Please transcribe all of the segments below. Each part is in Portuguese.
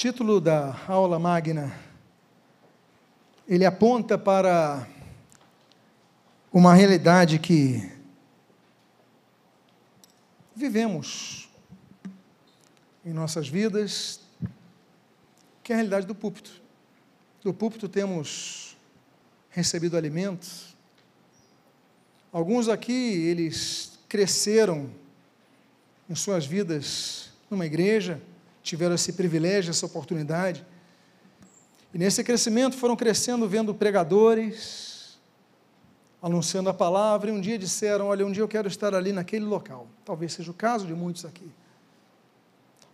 título da aula magna, ele aponta para uma realidade que vivemos em nossas vidas, que é a realidade do púlpito. Do púlpito temos recebido alimentos. Alguns aqui, eles cresceram em suas vidas numa igreja, tiveram esse privilégio, essa oportunidade. E nesse crescimento foram crescendo vendo pregadores, anunciando a palavra, e um dia disseram: Olha, um dia eu quero estar ali naquele local. Talvez seja o caso de muitos aqui.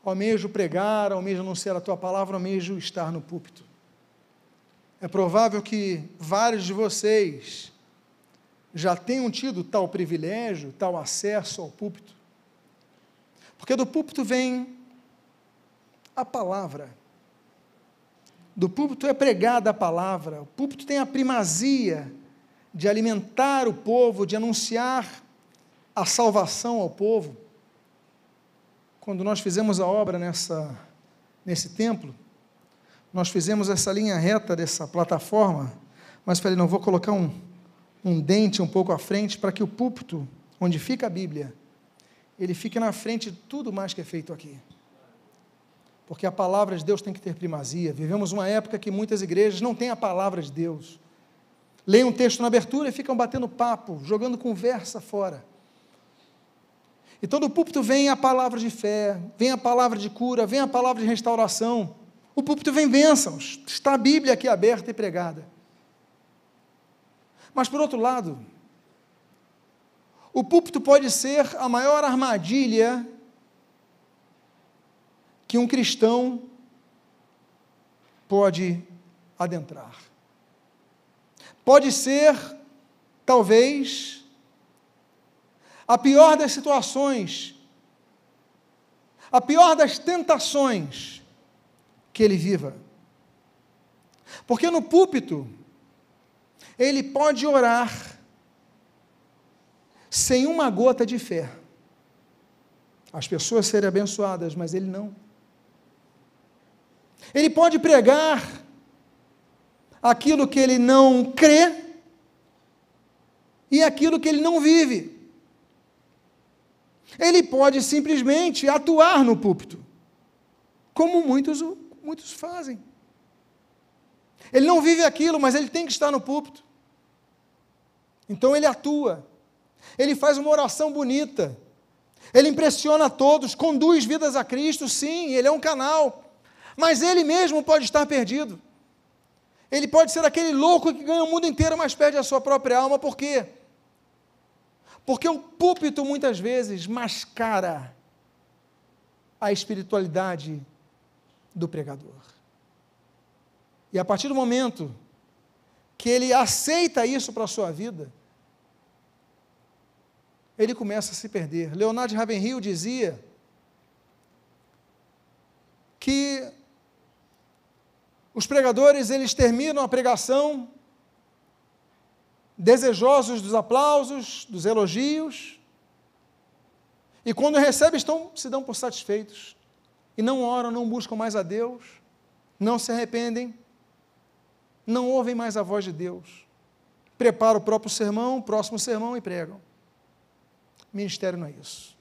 Almejo pregar, almejo anunciar a tua palavra, almejo estar no púlpito. É provável que vários de vocês já tenham tido tal privilégio, tal acesso ao púlpito. Porque do púlpito vem a palavra. Do púlpito é pregada a palavra. O púlpito tem a primazia de alimentar o povo, de anunciar a salvação ao povo. Quando nós fizemos a obra nessa, nesse templo, nós fizemos essa linha reta dessa plataforma, mas falei, não, vou colocar um, um dente um pouco à frente para que o púlpito, onde fica a Bíblia, ele fique na frente de tudo mais que é feito aqui porque a palavra de Deus tem que ter primazia. Vivemos uma época que muitas igrejas não têm a palavra de Deus. Leem um texto na abertura e ficam batendo papo, jogando conversa fora. Então do púlpito vem a palavra de fé, vem a palavra de cura, vem a palavra de restauração. O púlpito vem bênçãos, está a Bíblia aqui aberta e pregada. Mas por outro lado, o púlpito pode ser a maior armadilha que um cristão pode adentrar. Pode ser, talvez, a pior das situações, a pior das tentações que ele viva. Porque no púlpito, ele pode orar sem uma gota de fé. As pessoas serem abençoadas, mas ele não. Ele pode pregar aquilo que ele não crê e aquilo que ele não vive. Ele pode simplesmente atuar no púlpito, como muitos, muitos fazem. Ele não vive aquilo, mas ele tem que estar no púlpito. Então ele atua. Ele faz uma oração bonita. Ele impressiona todos, conduz vidas a Cristo, sim, ele é um canal mas ele mesmo pode estar perdido. Ele pode ser aquele louco que ganha o mundo inteiro, mas perde a sua própria alma, por quê? Porque o púlpito muitas vezes mascara a espiritualidade do pregador. E a partir do momento que ele aceita isso para a sua vida, ele começa a se perder. Leonardo Ravenhill dizia que os pregadores, eles terminam a pregação desejosos dos aplausos, dos elogios, e quando recebem, estão, se dão por satisfeitos, e não oram, não buscam mais a Deus, não se arrependem, não ouvem mais a voz de Deus, preparam o próprio sermão, o próximo sermão e pregam. O ministério não é isso.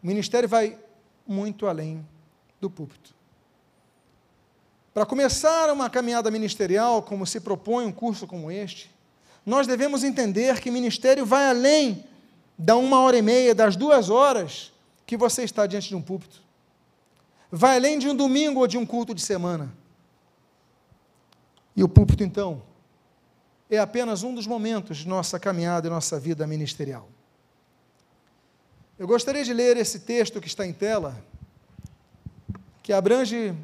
O ministério vai muito além do púlpito. Para começar uma caminhada ministerial, como se propõe um curso como este, nós devemos entender que ministério vai além da uma hora e meia, das duas horas que você está diante de um púlpito. Vai além de um domingo ou de um culto de semana. E o púlpito, então, é apenas um dos momentos de nossa caminhada e nossa vida ministerial. Eu gostaria de ler esse texto que está em tela, que abrange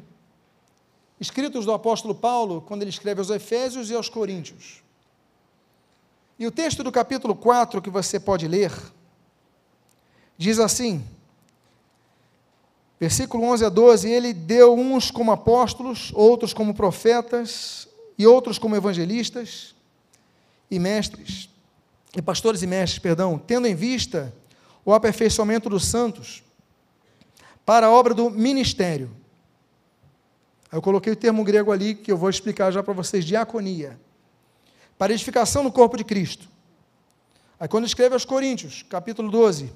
escritos do apóstolo Paulo, quando ele escreve aos Efésios e aos Coríntios. E o texto do capítulo 4 que você pode ler, diz assim, versículo 11 a 12: Ele deu uns como apóstolos, outros como profetas, e outros como evangelistas e mestres, e pastores e mestres, perdão, tendo em vista o aperfeiçoamento dos santos, para a obra do ministério Eu coloquei o termo grego ali que eu vou explicar já para vocês: diaconia. Para edificação no corpo de Cristo. Aí, quando escreve aos Coríntios, capítulo 12,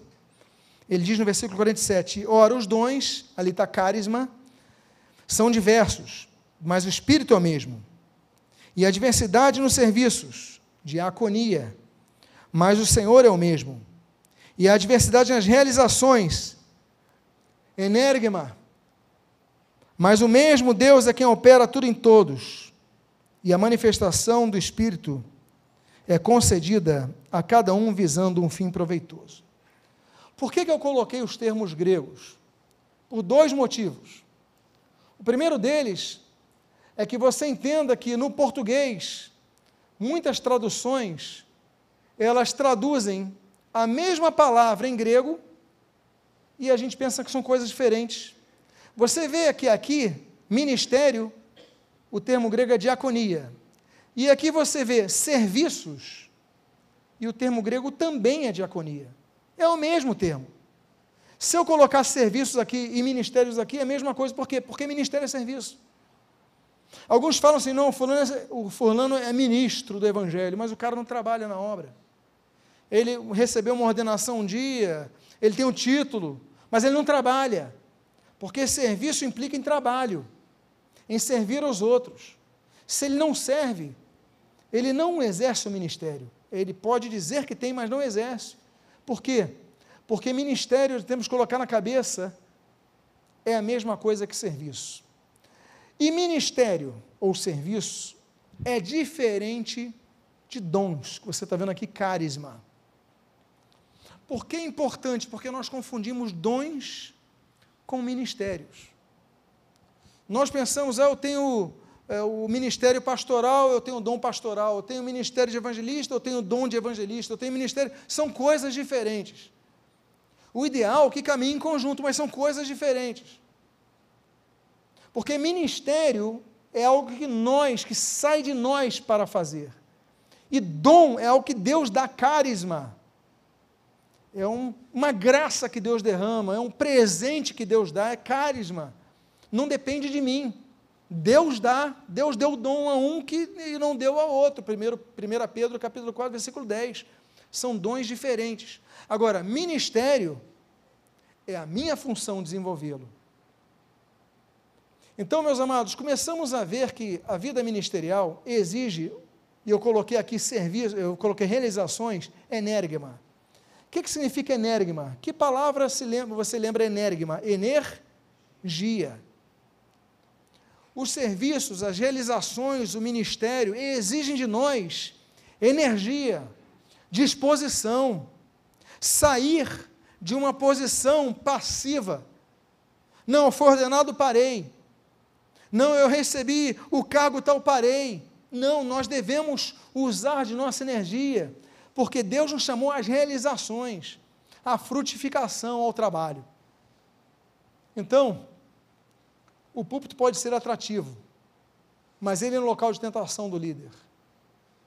ele diz no versículo 47: Ora, os dons, ali está carisma, são diversos, mas o Espírito é o mesmo. E a diversidade nos serviços, diaconia, mas o Senhor é o mesmo. E a diversidade nas realizações, enérgima, mas o mesmo Deus é quem opera tudo em todos. E a manifestação do Espírito é concedida a cada um visando um fim proveitoso. Por que, que eu coloquei os termos gregos? Por dois motivos. O primeiro deles é que você entenda que no português, muitas traduções, elas traduzem a mesma palavra em grego e a gente pensa que são coisas diferentes. Você vê que aqui, ministério, o termo grego é diaconia. E aqui você vê serviços, e o termo grego também é diaconia. É o mesmo termo. Se eu colocar serviços aqui e ministérios aqui, é a mesma coisa. Por quê? Porque ministério é serviço. Alguns falam assim, não, o fulano, é, o fulano é ministro do Evangelho, mas o cara não trabalha na obra. Ele recebeu uma ordenação um dia, ele tem um título, mas ele não trabalha. Porque serviço implica em trabalho, em servir aos outros. Se ele não serve, ele não exerce o ministério. Ele pode dizer que tem, mas não exerce. Por quê? Porque ministério, temos que colocar na cabeça, é a mesma coisa que serviço. E ministério ou serviço é diferente de dons, que você está vendo aqui, carisma. Por que é importante? Porque nós confundimos dons com ministérios. Nós pensamos, ah, eu tenho é, o ministério pastoral, eu tenho o dom pastoral, eu tenho o ministério de evangelista, eu tenho o dom de evangelista, eu tenho ministério. São coisas diferentes. O ideal é que caminhe em conjunto, mas são coisas diferentes. Porque ministério é algo que nós, que sai de nós para fazer. E dom é algo que Deus dá carisma. É um, uma graça que Deus derrama, é um presente que Deus dá, é carisma. Não depende de mim. Deus dá, Deus deu o dom a um que não deu a outro. Primeiro, 1 Pedro capítulo 4, versículo 10. São dons diferentes. Agora, ministério é a minha função desenvolvê-lo. Então, meus amados, começamos a ver que a vida ministerial exige, e eu coloquei aqui serviço, eu coloquei realizações, enérgima. O que, que significa enérgima? Que palavra lembra, você lembra enérgima? Energia os serviços, as realizações, o ministério exigem de nós energia, disposição, sair de uma posição passiva. Não, foi ordenado, parei. Não, eu recebi o cargo tal, parei. Não, nós devemos usar de nossa energia, porque Deus nos chamou às realizações, à frutificação, ao trabalho. Então, o púlpito pode ser atrativo, mas ele é um local de tentação do líder.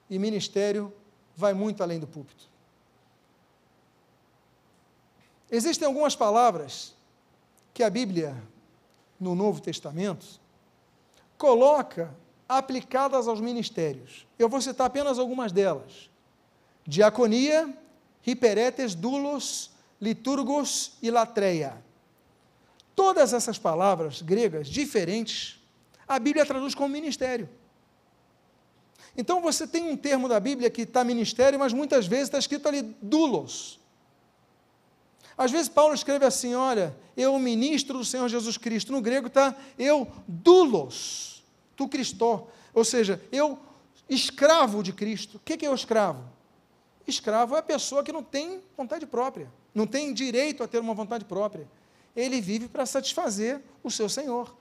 E ministério vai muito além do púlpito. Existem algumas palavras que a Bíblia, no Novo Testamento, coloca aplicadas aos ministérios. Eu vou citar apenas algumas delas: diaconia, hiperetes, dulos, liturgos e latreia. Todas essas palavras gregas diferentes, a Bíblia traduz como ministério. Então você tem um termo da Bíblia que está ministério, mas muitas vezes está escrito ali dulos. Às vezes Paulo escreve assim: olha, eu ministro do Senhor Jesus Cristo. No grego está eu dulos, tu Cristó. Ou seja, eu escravo de Cristo. O que é o escravo? Escravo é a pessoa que não tem vontade própria, não tem direito a ter uma vontade própria ele vive para satisfazer o seu Senhor.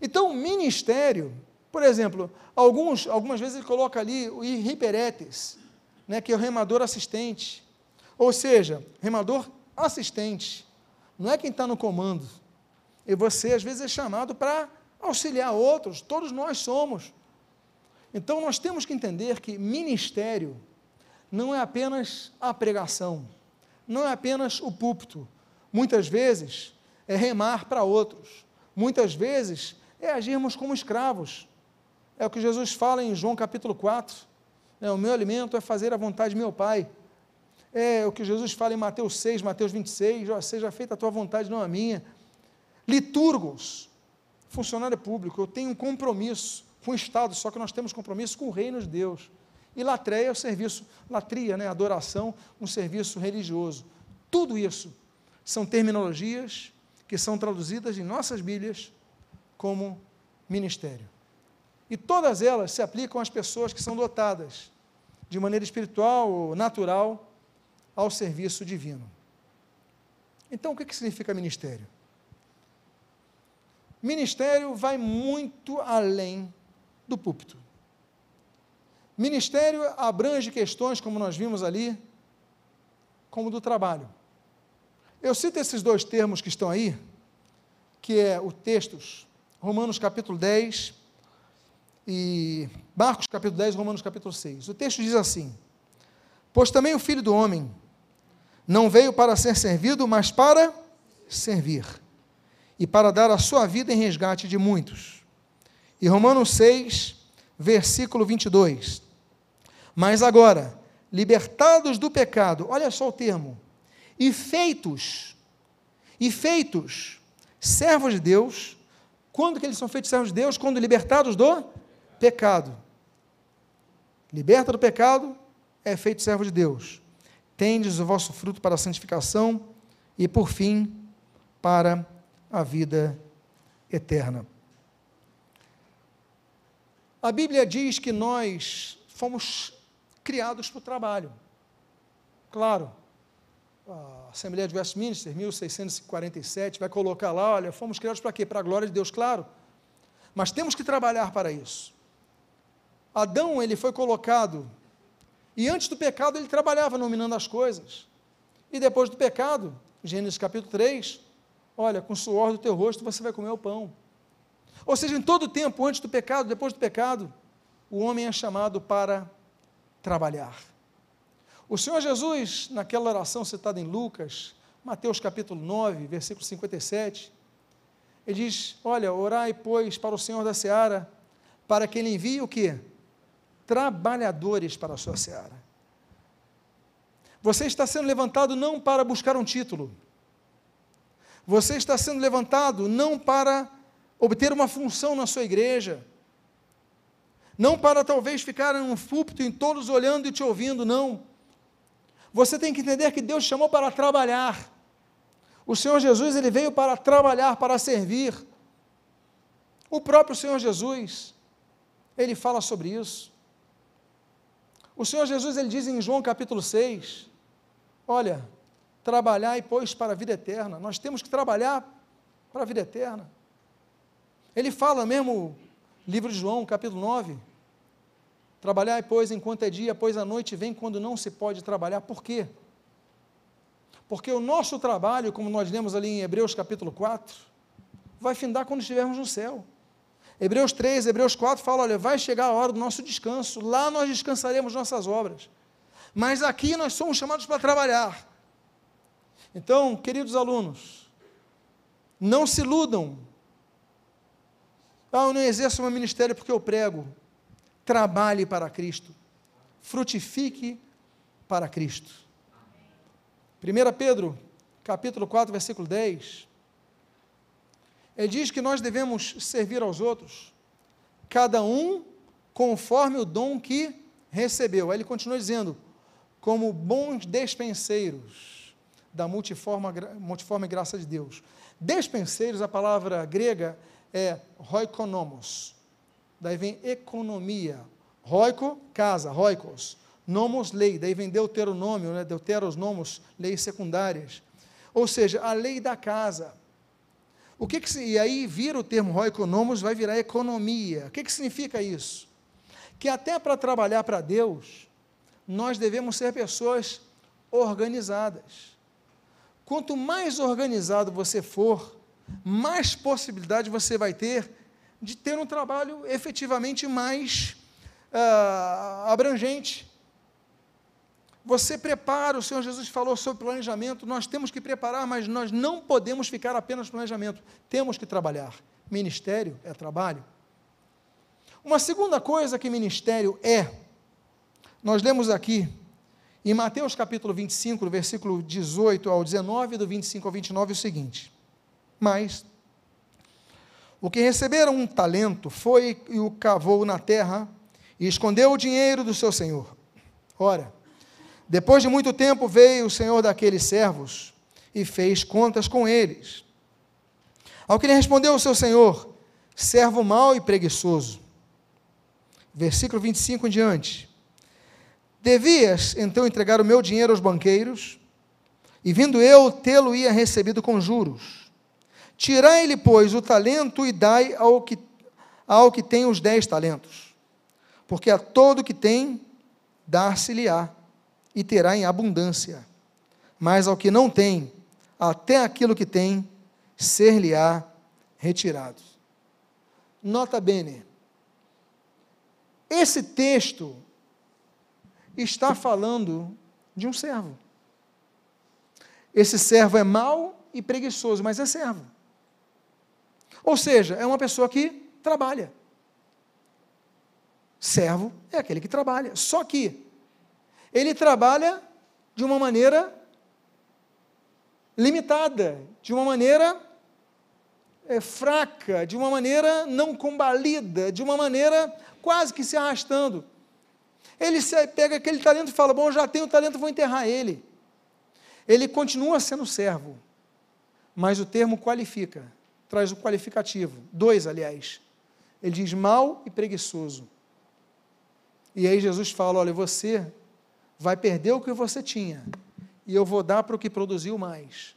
Então, o ministério, por exemplo, alguns, algumas vezes ele coloca ali o hiperetes, né, que é o remador assistente. Ou seja, remador assistente. Não é quem está no comando. E você, às vezes, é chamado para auxiliar outros. Todos nós somos. Então, nós temos que entender que ministério não é apenas a pregação, não é apenas o púlpito, Muitas vezes é remar para outros. Muitas vezes é agirmos como escravos. É o que Jesus fala em João capítulo 4. É, o meu alimento é fazer a vontade de meu Pai. É o que Jesus fala em Mateus 6, Mateus 26, ó, seja feita a tua vontade, não a minha. Liturgos, funcionário público, eu tenho um compromisso com o Estado, só que nós temos compromisso com o reino de Deus. E latreia é o serviço, latria, né, adoração, um serviço religioso. Tudo isso são terminologias que são traduzidas em nossas Bíblias como ministério. E todas elas se aplicam às pessoas que são dotadas de maneira espiritual ou natural ao serviço divino. Então, o que, que significa ministério? Ministério vai muito além do púlpito. Ministério abrange questões, como nós vimos ali, como do trabalho. Eu cito esses dois termos que estão aí, que é o textos, Romanos capítulo 10 e Marcos capítulo 10, Romanos capítulo 6. O texto diz assim: Pois também o filho do homem não veio para ser servido, mas para servir, e para dar a sua vida em resgate de muitos. E Romanos 6, versículo 22. Mas agora, libertados do pecado, olha só o termo, e feitos, e feitos servos de Deus, quando que eles são feitos servos de Deus? Quando libertados do pecado. Liberta do pecado, é feito servo de Deus. Tendes o vosso fruto para a santificação e, por fim, para a vida eterna. A Bíblia diz que nós fomos criados para o trabalho. Claro, a Assembleia de Westminster, 1647, vai colocar lá, olha, fomos criados para quê? Para a glória de Deus, claro. Mas temos que trabalhar para isso. Adão, ele foi colocado, e antes do pecado ele trabalhava nominando as coisas. E depois do pecado, Gênesis capítulo 3, olha, com o suor do teu rosto você vai comer o pão. Ou seja, em todo o tempo, antes do pecado, depois do pecado, o homem é chamado para trabalhar. O Senhor Jesus, naquela oração citada em Lucas, Mateus capítulo 9, versículo 57, ele diz: Olha, orai, pois, para o Senhor da seara, para que ele envie o quê? Trabalhadores para a sua seara. Você está sendo levantado não para buscar um título. Você está sendo levantado não para obter uma função na sua igreja não para talvez ficar em um púlpito em todos olhando e te ouvindo, não. Você tem que entender que Deus chamou para trabalhar. O Senhor Jesus, ele veio para trabalhar, para servir. O próprio Senhor Jesus, ele fala sobre isso. O Senhor Jesus, ele diz em João capítulo 6, olha, trabalhar e pois para a vida eterna. Nós temos que trabalhar para a vida eterna. Ele fala mesmo Livro de João, capítulo 9. Trabalhar, pois, enquanto é dia, pois a noite vem quando não se pode trabalhar. Por quê? Porque o nosso trabalho, como nós lemos ali em Hebreus capítulo 4, vai findar quando estivermos no céu. Hebreus 3, Hebreus 4 fala: olha, vai chegar a hora do nosso descanso, lá nós descansaremos nossas obras. Mas aqui nós somos chamados para trabalhar. Então, queridos alunos, não se iludam ah, eu não exerço meu ministério porque eu prego. Trabalhe para Cristo. Frutifique para Cristo. 1 Pedro, capítulo 4, versículo 10. Ele diz que nós devemos servir aos outros, cada um conforme o dom que recebeu. Aí ele continua dizendo, como bons despenseiros da multiforme, multiforme graça de Deus. Despenseiros, a palavra grega é roikonomos. Daí vem economia. Roico, casa, roikos. Nomos, lei. Daí vem deuteronômio, né? deuteros nomos, leis secundárias. Ou seja, a lei da casa. O que, que e aí vira o termo roikonomos, vai virar economia. O que, que significa isso? Que até para trabalhar para Deus, nós devemos ser pessoas organizadas. Quanto mais organizado você for, mais possibilidade você vai ter de ter um trabalho efetivamente mais uh, abrangente. Você prepara, o Senhor Jesus falou sobre planejamento, nós temos que preparar, mas nós não podemos ficar apenas planejamento, temos que trabalhar, ministério é trabalho. Uma segunda coisa que ministério é, nós lemos aqui em Mateus capítulo 25, do versículo 18 ao 19, do 25 ao 29, o seguinte: Mas o que receberam um talento foi e o cavou na terra e escondeu o dinheiro do seu senhor. Ora, depois de muito tempo veio o senhor daqueles servos e fez contas com eles. Ao que lhe respondeu o seu senhor, servo mau e preguiçoso. Versículo 25 em diante. Devias então entregar o meu dinheiro aos banqueiros, e vindo eu tê-lo-ia recebido com juros. Tirai-lhe, pois, o talento e dai ao que, ao que tem os dez talentos. Porque a todo que tem, dar-se-lhe-á, e terá em abundância. Mas ao que não tem, até aquilo que tem, ser-lhe-á retirado. Nota bene, esse texto está falando de um servo. Esse servo é mau e preguiçoso, mas é servo. Ou seja, é uma pessoa que trabalha. Servo é aquele que trabalha. Só que ele trabalha de uma maneira limitada, de uma maneira é, fraca, de uma maneira não combalida, de uma maneira quase que se arrastando. Ele pega aquele talento e fala: Bom, já tenho o talento, vou enterrar ele. Ele continua sendo servo, mas o termo qualifica, traz o qualificativo, dois, aliás. Ele diz mal e preguiçoso. E aí Jesus fala: Olha, você vai perder o que você tinha, e eu vou dar para o que produziu mais.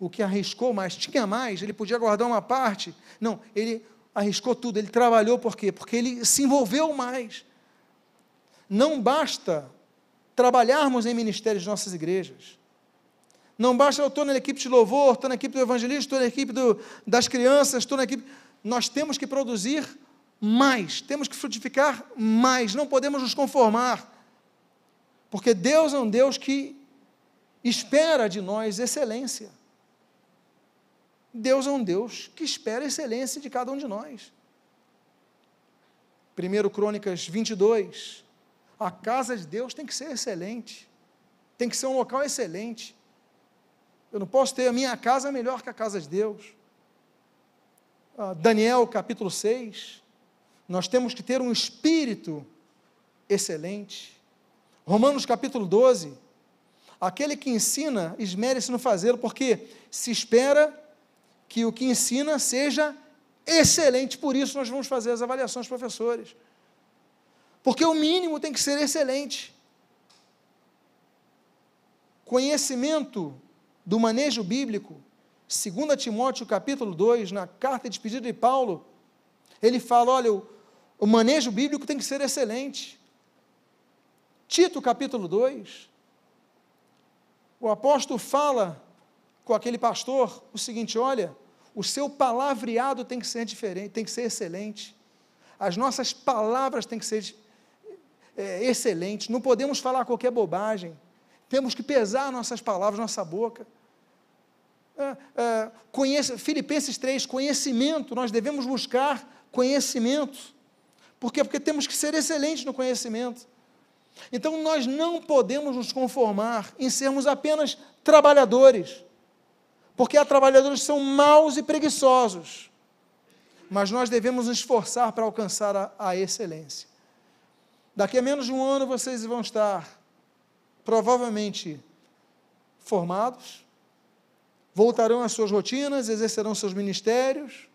O que arriscou mais, tinha mais, ele podia guardar uma parte. Não, ele arriscou tudo, ele trabalhou por quê? Porque ele se envolveu mais. Não basta trabalharmos em ministérios de nossas igrejas. Não basta eu estou na equipe de louvor, estou na equipe do evangelista, estou na equipe do, das crianças, estou na equipe. Nós temos que produzir mais, temos que frutificar mais, não podemos nos conformar. Porque Deus é um Deus que espera de nós excelência. Deus é um Deus que espera excelência de cada um de nós. 1 Crônicas 22. A casa de Deus tem que ser excelente. Tem que ser um local excelente. Eu não posso ter a minha casa melhor que a casa de Deus. Ah, Daniel capítulo 6. Nós temos que ter um espírito excelente. Romanos capítulo 12. Aquele que ensina, esmere-se no fazê-lo, porque se espera que o que ensina seja excelente. Por isso nós vamos fazer as avaliações professores. Porque o mínimo tem que ser excelente. Conhecimento do manejo bíblico, 2 Timóteo capítulo 2, na carta de pedido de Paulo, ele fala, olha, o, o manejo bíblico tem que ser excelente. Tito capítulo 2, o apóstolo fala com aquele pastor o seguinte: olha, o seu palavreado tem que ser diferente, tem que ser excelente. As nossas palavras têm que ser é, excelentes. Não podemos falar qualquer bobagem. Temos que pesar nossas palavras, nossa boca. É, é, conhece, Filipenses 3, conhecimento. Nós devemos buscar conhecimento. Por quê? Porque temos que ser excelentes no conhecimento. Então nós não podemos nos conformar em sermos apenas trabalhadores, porque há trabalhadores que são maus e preguiçosos, mas nós devemos nos esforçar para alcançar a, a excelência. Daqui a menos de um ano vocês vão estar provavelmente formados, voltarão às suas rotinas, exercerão seus ministérios,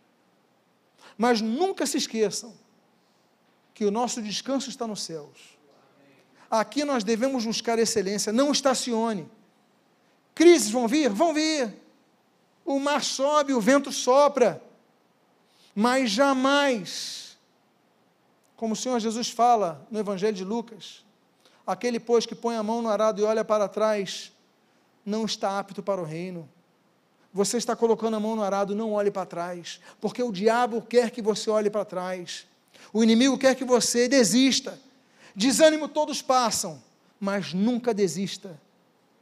mas nunca se esqueçam que o nosso descanso está nos céus Aqui nós devemos buscar excelência, não estacione. Crises vão vir? Vão vir. O mar sobe, o vento sopra. Mas jamais, como o Senhor Jesus fala no Evangelho de Lucas, aquele, pois, que põe a mão no arado e olha para trás, não está apto para o reino. Você está colocando a mão no arado, não olhe para trás, porque o diabo quer que você olhe para trás. O inimigo quer que você desista. Desânimo todos passam, mas nunca desista,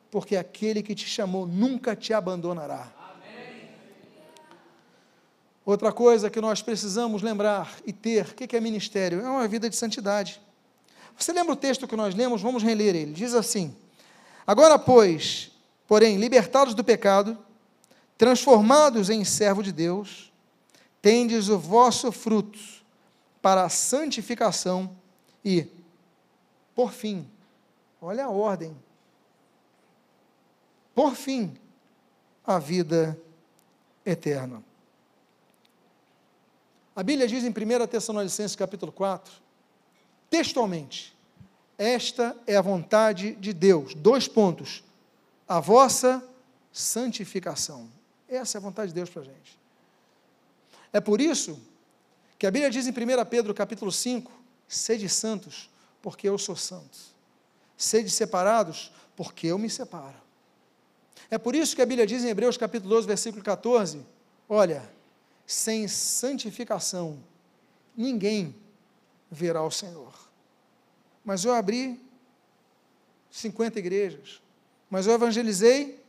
porque aquele que te chamou nunca te abandonará. Amém. Outra coisa que nós precisamos lembrar e ter, o que é ministério? É uma vida de santidade. Você lembra o texto que nós lemos? Vamos reler ele. Diz assim: Agora, pois, porém, libertados do pecado, transformados em servo de Deus, tendes o vosso fruto para a santificação e, por fim, olha a ordem, por fim, a vida eterna. A Bíblia diz em 1 Tessalonicenses capítulo 4, textualmente, esta é a vontade de Deus, dois pontos, a vossa santificação. Essa é a vontade de Deus para a gente. É por isso que a Bíblia diz em 1 Pedro capítulo 5, sede santos, porque eu sou santo. Sede separados, porque eu me separo. É por isso que a Bíblia diz em Hebreus capítulo 12, versículo 14, olha, sem santificação, ninguém verá o Senhor. Mas eu abri 50 igrejas, mas eu evangelizei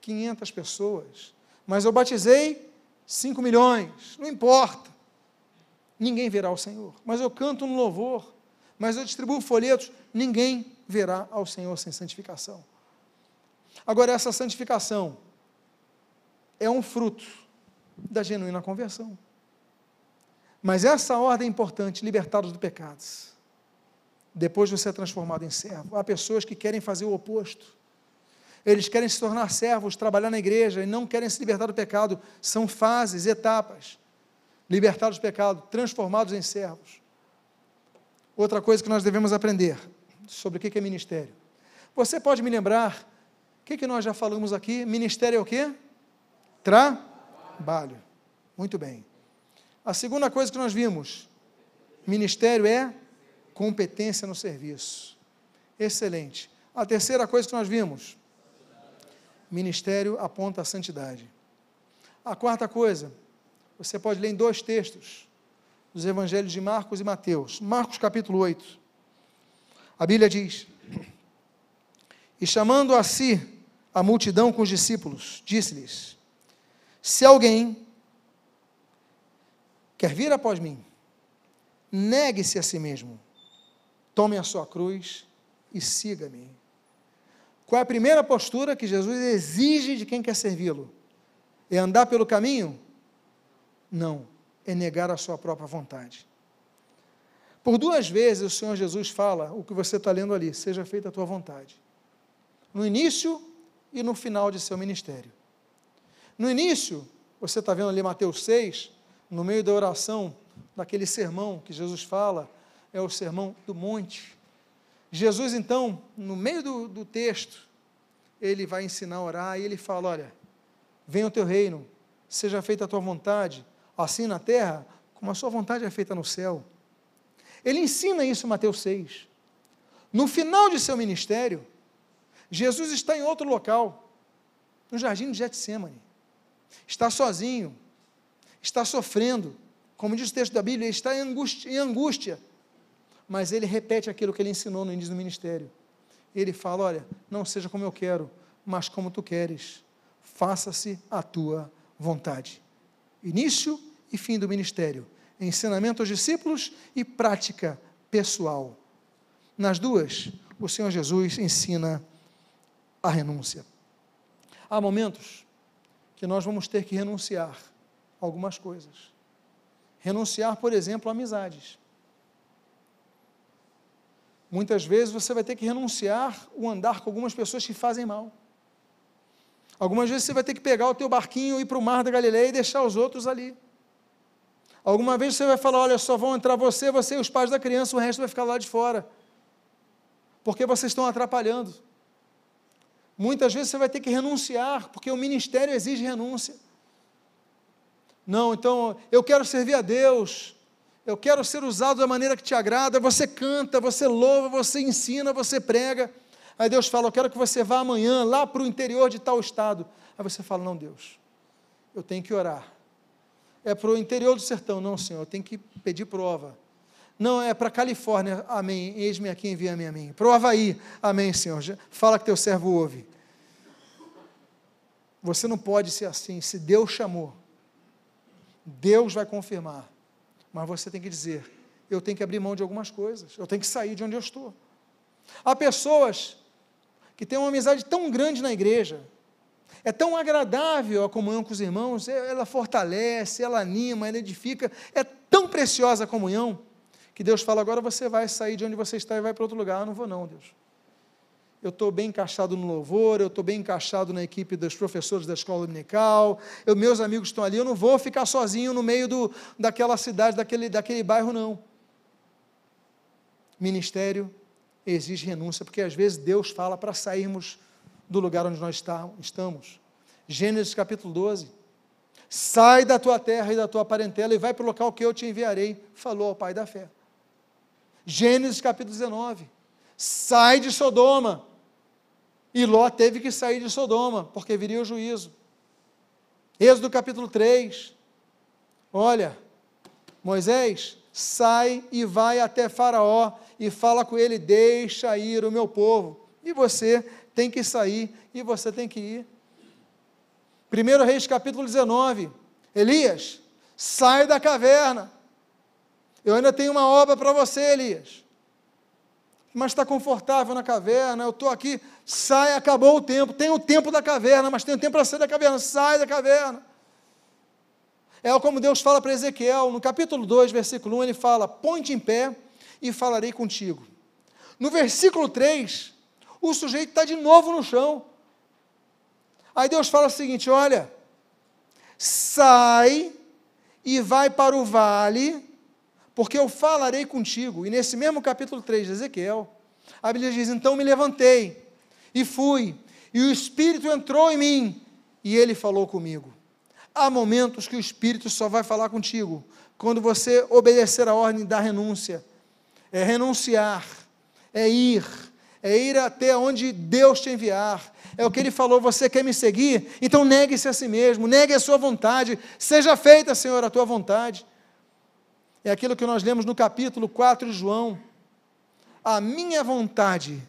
500 pessoas, mas eu batizei 5 milhões, não importa. Ninguém verá o Senhor. Mas eu canto no louvor, mas eu distribuo folhetos, ninguém verá ao Senhor sem santificação. Agora, essa santificação é um fruto da genuína conversão. Mas essa ordem é importante, libertados do pecados. Depois você é transformado em servo. Há pessoas que querem fazer o oposto. Eles querem se tornar servos, trabalhar na igreja e não querem se libertar do pecado. São fases, etapas. Libertados do pecado, transformados em servos. Outra coisa que nós devemos aprender sobre o que é ministério. Você pode me lembrar o que, nós já falamos aqui? Ministério é o quê? Tra trabalho. Muito bem. A segunda coisa que nós vimos, ministério é competência no serviço. Excelente. A terceira coisa que nós vimos, ministério aponta a santidade. A quarta coisa, você pode ler em dois textos, dos evangelhos de Marcos e Mateus. Marcos capítulo 8. A Bíblia diz: E chamando a si a multidão com os discípulos, disse-lhes: se alguém quer vir após mim, negue-se a si mesmo, tome a sua cruz e siga-me. Qual é a primeira postura que Jesus exige de quem quer servi-lo? É andar pelo caminho? Não, é negar a sua própria vontade. Por duas vezes o Senhor Jesus fala o que você está lendo ali: seja feita a tua vontade. No início e no final de seu ministério. No início, você está vendo ali Mateus 6, no meio da oração, daquele sermão que Jesus fala, é o sermão do monte. Jesus, então, no meio do, do texto, ele vai ensinar a orar e ele fala: Olha, venha o teu reino, seja feita a tua vontade, assim na terra, como a sua vontade é feita no céu. Ele ensina isso em Mateus 6. No final de seu ministério, Jesus está em outro local, no jardim de Getsemane está sozinho, está sofrendo, como diz o texto da Bíblia, está em angústia, em angústia. Mas ele repete aquilo que ele ensinou no início do ministério. Ele fala: Olha, não seja como eu quero, mas como tu queres, faça-se a tua vontade. Início e fim do ministério, ensinamento aos discípulos e prática pessoal. Nas duas, o Senhor Jesus ensina a renúncia. Há momentos que nós vamos ter que renunciar algumas coisas. Renunciar, por exemplo, a amizades. Muitas vezes você vai ter que renunciar o andar com algumas pessoas que fazem mal. Algumas vezes você vai ter que pegar o teu barquinho e ir para o mar da Galileia e deixar os outros ali. Alguma vez você vai falar, olha, só vão entrar você, você e os pais da criança, o resto vai ficar lá de fora. Porque vocês estão atrapalhando. Muitas vezes você vai ter que renunciar, porque o ministério exige renúncia. Não, então eu quero servir a Deus, eu quero ser usado da maneira que te agrada. Você canta, você louva, você ensina, você prega. Aí Deus fala: Eu quero que você vá amanhã lá para o interior de tal estado. Aí você fala: Não, Deus, eu tenho que orar. É para o interior do sertão. Não, Senhor, eu tenho que pedir prova. Não, é para a Califórnia, amém. Eis-me aqui, envia-me a mim. Para o Havaí, amém, Senhor. Fala que teu servo ouve. Você não pode ser assim. Se Deus chamou, Deus vai confirmar. Mas você tem que dizer: eu tenho que abrir mão de algumas coisas, eu tenho que sair de onde eu estou. Há pessoas que têm uma amizade tão grande na igreja, é tão agradável a comunhão com os irmãos, é, ela fortalece, ela anima, ela edifica, é tão preciosa a comunhão, que Deus fala: agora você vai sair de onde você está e vai para outro lugar. Eu não vou, não, Deus. Eu estou bem encaixado no louvor, eu estou bem encaixado na equipe dos professores da escola dominical, eu, meus amigos estão ali, eu não vou ficar sozinho no meio do, daquela cidade, daquele, daquele bairro, não. Ministério exige renúncia, porque às vezes Deus fala para sairmos do lugar onde nós estamos. Gênesis capítulo 12. Sai da tua terra e da tua parentela e vai para o local que eu te enviarei, falou ao pai da fé. Gênesis capítulo 19. Sai de Sodoma. E Ló teve que sair de Sodoma, porque viria o juízo. Êxodo capítulo 3. Olha, Moisés, sai e vai até Faraó e fala com ele: deixa ir o meu povo. E você tem que sair e você tem que ir. 1 Reis capítulo 19. Elias, sai da caverna. Eu ainda tenho uma obra para você, Elias. Mas está confortável na caverna, eu estou aqui, sai, acabou o tempo. Tem o tempo da caverna, mas tem o tempo para sair da caverna, sai da caverna. É como Deus fala para Ezequiel, no capítulo 2, versículo 1, ele fala: Ponte em pé e falarei contigo. No versículo 3, o sujeito está de novo no chão. Aí Deus fala o seguinte: olha, sai e vai para o vale, porque eu falarei contigo. E nesse mesmo capítulo 3 de Ezequiel, a Bíblia diz: então me levantei e fui, e o Espírito entrou em mim, e ele falou comigo. Há momentos que o Espírito só vai falar contigo quando você obedecer a ordem da renúncia é renunciar, é ir, é ir até onde Deus te enviar. É o que ele falou: você quer me seguir? Então negue-se a si mesmo, negue a sua vontade, seja feita, Senhor, a tua vontade. É aquilo que nós lemos no capítulo 4 de João. A minha vontade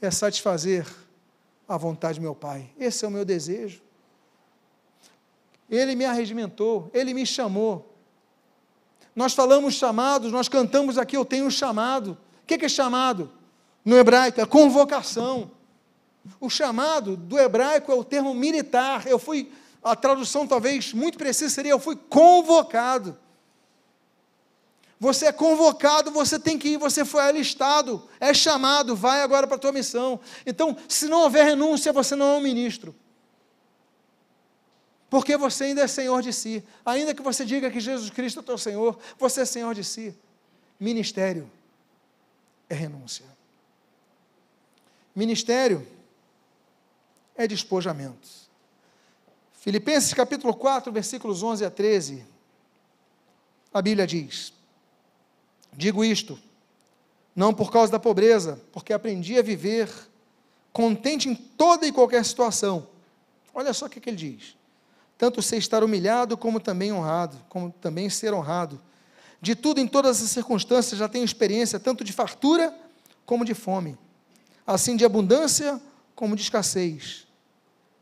é satisfazer a vontade do meu Pai. Esse é o meu desejo. Ele me arregimentou, ele me chamou, nós falamos chamados, nós cantamos aqui, eu tenho um chamado. O que é chamado? No hebraico, é convocação. O chamado do hebraico é o termo militar. Eu fui, a tradução talvez muito precisa seria: eu fui convocado. Você é convocado, você tem que ir, você foi alistado, é chamado, vai agora para a tua missão. Então, se não houver renúncia, você não é um ministro porque você ainda é senhor de si. Ainda que você diga que Jesus Cristo é teu Senhor, você é senhor de si. Ministério é renúncia. Ministério é despojamento. Filipenses capítulo 4, versículos 11 a 13. A Bíblia diz: Digo isto, não por causa da pobreza, porque aprendi a viver contente em toda e qualquer situação. Olha só o que, que ele diz tanto ser estar humilhado como também honrado, como também ser honrado. De tudo em todas as circunstâncias já tenho experiência tanto de fartura como de fome, assim de abundância como de escassez.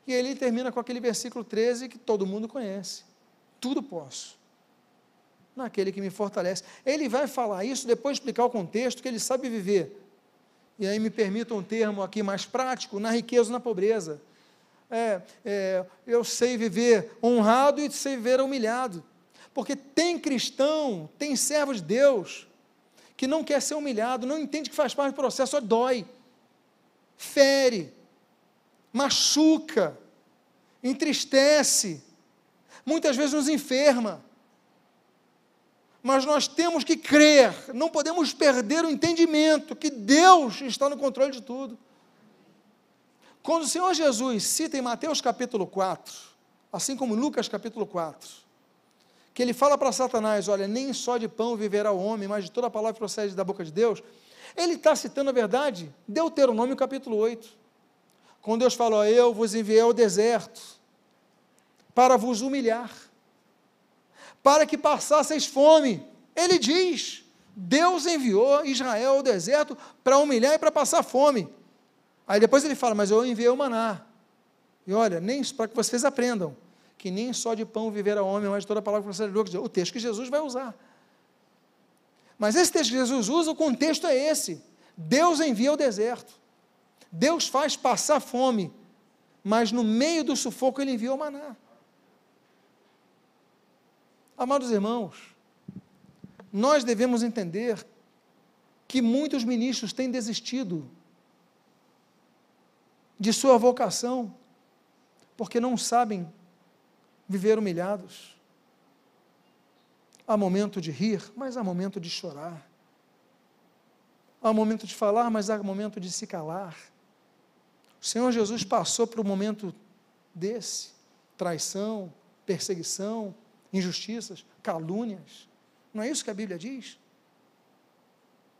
E ele termina com aquele versículo 13 que todo mundo conhece. Tudo posso. Naquele que me fortalece. Ele vai falar isso, depois explicar o contexto, que ele sabe viver. E aí me permita um termo aqui mais prático, na riqueza ou na pobreza é, é, eu sei viver honrado e sei viver humilhado. Porque tem cristão, tem servo de Deus, que não quer ser humilhado, não entende que faz parte do processo, só dói, fere, machuca, entristece, muitas vezes nos enferma. Mas nós temos que crer, não podemos perder o entendimento que Deus está no controle de tudo. Quando o Senhor Jesus cita em Mateus capítulo 4, assim como Lucas capítulo 4, que ele fala para Satanás: Olha, nem só de pão viverá o homem, mas de toda a palavra que procede da boca de Deus. Ele está citando a verdade, Deuteronômio capítulo 8. Quando Deus falou: Eu vos enviei ao deserto para vos humilhar, para que passasseis fome. Ele diz: Deus enviou Israel ao deserto para humilhar e para passar fome. Aí depois ele fala, mas eu enviei o maná. E olha, nem para que vocês aprendam que nem só de pão viverá homem, mas de toda a palavra que de Deus. O texto que Jesus vai usar. Mas esse texto que Jesus usa, o contexto é esse. Deus envia ao deserto. Deus faz passar fome, mas no meio do sufoco ele envia o maná. Amados irmãos, nós devemos entender que muitos ministros têm desistido de sua vocação, porque não sabem viver humilhados. Há momento de rir, mas há momento de chorar. Há momento de falar, mas há momento de se calar. O Senhor Jesus passou por um momento desse: traição, perseguição, injustiças, calúnias. Não é isso que a Bíblia diz?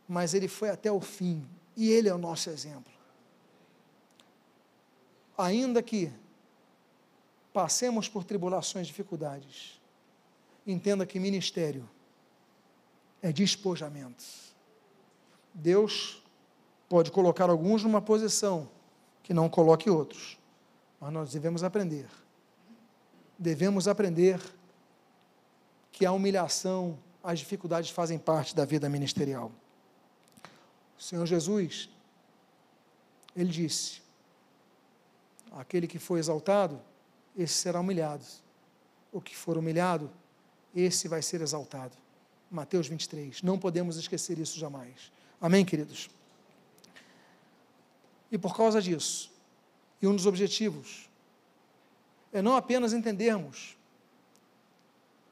Mas ele foi até o fim, e ele é o nosso exemplo. Ainda que passemos por tribulações, dificuldades, entenda que ministério é despojamento. Deus pode colocar alguns numa posição que não coloque outros, mas nós devemos aprender. Devemos aprender que a humilhação, as dificuldades fazem parte da vida ministerial. O Senhor Jesus, ele disse: aquele que foi exaltado, esse será humilhado. O que for humilhado, esse vai ser exaltado. Mateus 23. Não podemos esquecer isso jamais. Amém, queridos? E por causa disso, e um dos objetivos, é não apenas entendermos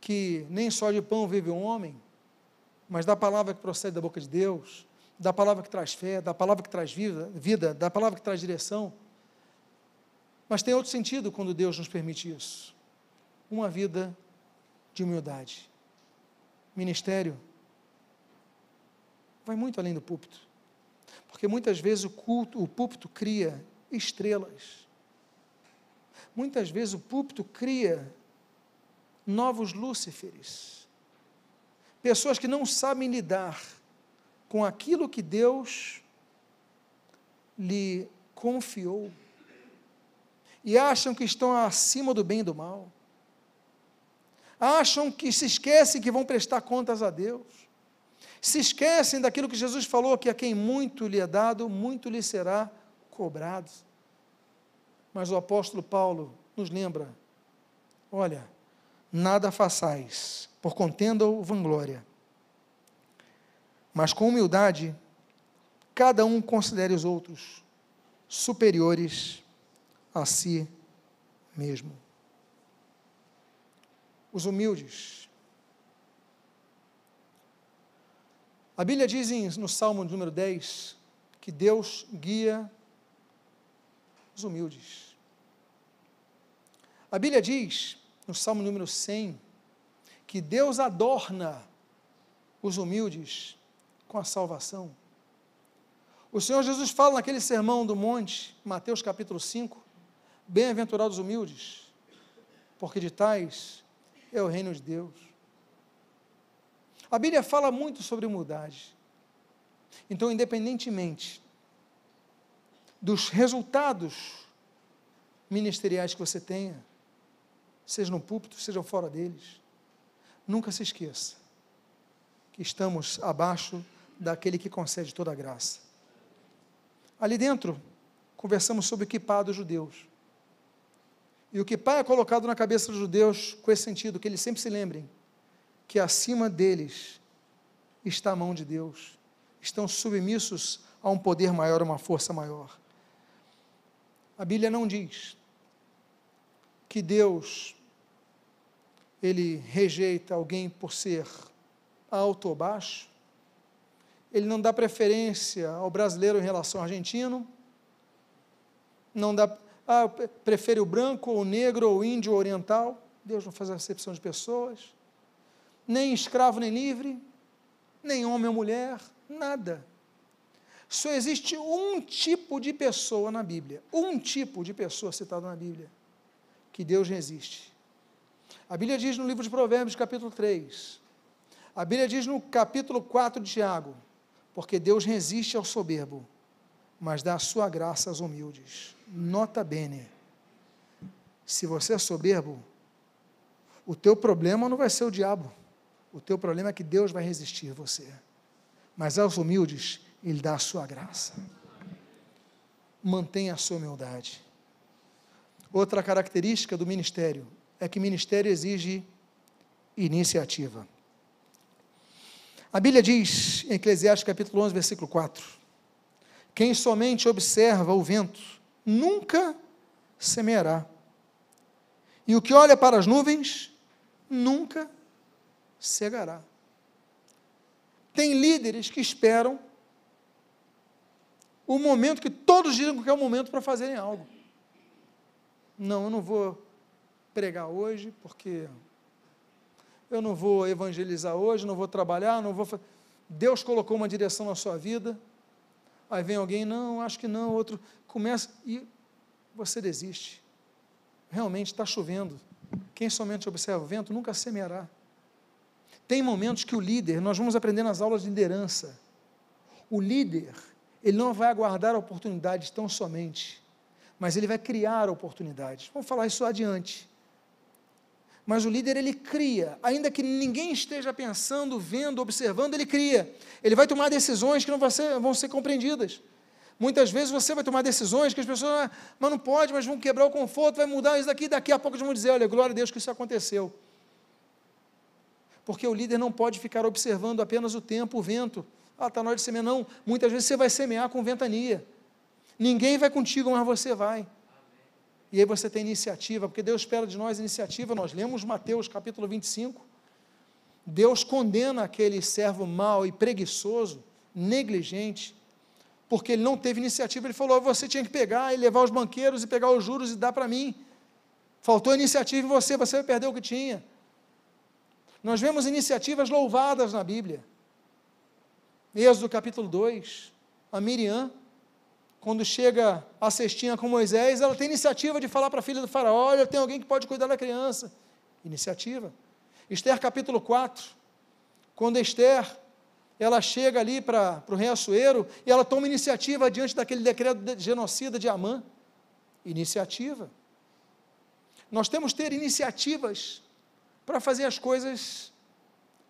que nem só de pão vive um homem, mas da palavra que procede da boca de Deus, da palavra que traz fé, da palavra que traz vida, vida da palavra que traz direção. Mas tem outro sentido quando Deus nos permite isso. Uma vida de humildade. Ministério vai muito além do púlpito. Porque muitas vezes o culto, o púlpito cria estrelas. Muitas vezes o púlpito cria novos Lúciferes. Pessoas que não sabem lidar com aquilo que Deus lhe confiou e acham que estão acima do bem e do mal. Acham que se esquecem que vão prestar contas a Deus. Se esquecem daquilo que Jesus falou, que a quem muito lhe é dado, muito lhe será cobrado. Mas o apóstolo Paulo nos lembra: olha, nada façais por contenda ou vanglória, mas com humildade, cada um considere os outros superiores a si mesmo. Os humildes. A Bíblia diz no Salmo número 10 que Deus guia os humildes. A Bíblia diz, no Salmo número 100, que Deus adorna os humildes com a salvação. O Senhor Jesus fala naquele sermão do monte, Mateus capítulo 5, bem-aventurados os humildes, porque de tais é o reino de Deus. A Bíblia fala muito sobre humildade. Então, independentemente dos resultados ministeriais que você tenha, seja no púlpito, seja fora deles, nunca se esqueça que estamos abaixo daquele que concede toda a graça. Ali dentro, conversamos sobre o equipado dos judeus. E o que pai é colocado na cabeça dos judeus com esse sentido, que eles sempre se lembrem que acima deles está a mão de Deus, estão submissos a um poder maior, a uma força maior. A Bíblia não diz que Deus ele rejeita alguém por ser alto ou baixo. Ele não dá preferência ao brasileiro em relação ao argentino. Não dá ah, prefere o branco ou o negro ou o índio ou oriental. Deus não faz acepção de pessoas. Nem escravo nem livre, nem homem ou mulher, nada. Só existe um tipo de pessoa na Bíblia, um tipo de pessoa citado na Bíblia, que Deus resiste. A Bíblia diz no livro de Provérbios, capítulo 3. A Bíblia diz no capítulo 4 de Tiago, porque Deus resiste ao soberbo, mas dá a sua graça aos humildes. Nota bene. Se você é soberbo, O teu problema não vai ser o diabo. O teu problema é que Deus vai resistir você. Mas aos humildes, Ele dá a sua graça. Mantenha a sua humildade. Outra característica do ministério é que ministério exige iniciativa. A Bíblia diz, em Eclesiastes capítulo 11, versículo 4, quem somente observa o vento, nunca semeará. E o que olha para as nuvens, nunca cegará. Tem líderes que esperam o momento que todos dizem que é o momento para fazerem algo. Não, eu não vou pregar hoje, porque eu não vou evangelizar hoje, não vou trabalhar, não vou. Deus colocou uma direção na sua vida. Aí vem alguém, não, acho que não, outro começa e você desiste. Realmente está chovendo. Quem somente observa o vento nunca semeará. Tem momentos que o líder, nós vamos aprender nas aulas de liderança. O líder, ele não vai aguardar oportunidades tão somente, mas ele vai criar oportunidades. Vamos falar isso adiante. Mas o líder ele cria, ainda que ninguém esteja pensando, vendo, observando, ele cria. Ele vai tomar decisões que não vão ser, vão ser compreendidas. Muitas vezes você vai tomar decisões que as pessoas, ah, mas não pode, mas vão quebrar o conforto, vai mudar isso daqui, daqui a pouco eles vão dizer, olha, glória a Deus que isso aconteceu. Porque o líder não pode ficar observando apenas o tempo, o vento. Ah, está na hora de semear. Não, muitas vezes você vai semear com ventania. Ninguém vai contigo, mas você vai. E aí você tem iniciativa, porque Deus espera de nós iniciativa. Nós lemos Mateus capítulo 25. Deus condena aquele servo mau e preguiçoso, negligente, porque ele não teve iniciativa. Ele falou: você tinha que pegar e levar os banqueiros e pegar os juros e dar para mim. Faltou iniciativa em você, você vai perder o que tinha. Nós vemos iniciativas louvadas na Bíblia. Êxodo capítulo 2, a Miriam, quando chega a cestinha com Moisés, ela tem iniciativa de falar para a filha do faraó, olha, tem alguém que pode cuidar da criança. Iniciativa. Esther capítulo 4, quando Esther, ela chega ali para, o rei Assuero, e ela toma iniciativa diante daquele decreto de genocida de Amã. Iniciativa. Nós temos que ter iniciativas para fazer as coisas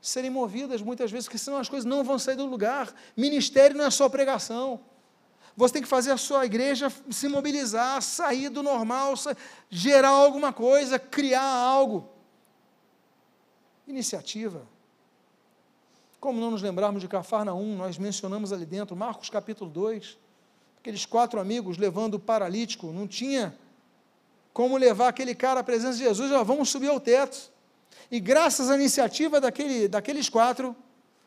serem movidas muitas vezes, porque senão as coisas não vão sair do lugar. Ministério não é só pregação. Você tem que fazer a sua igreja se mobilizar, sair do normal, gerar alguma coisa, criar algo. Iniciativa. Como não nos lembrarmos de Cafarnaum, nós mencionamos ali dentro, Marcos capítulo 2, aqueles quatro amigos levando o paralítico, não tinha como levar aquele cara à presença de Jesus, já vamos subir ao teto. E graças à iniciativa daquele, daqueles quatro,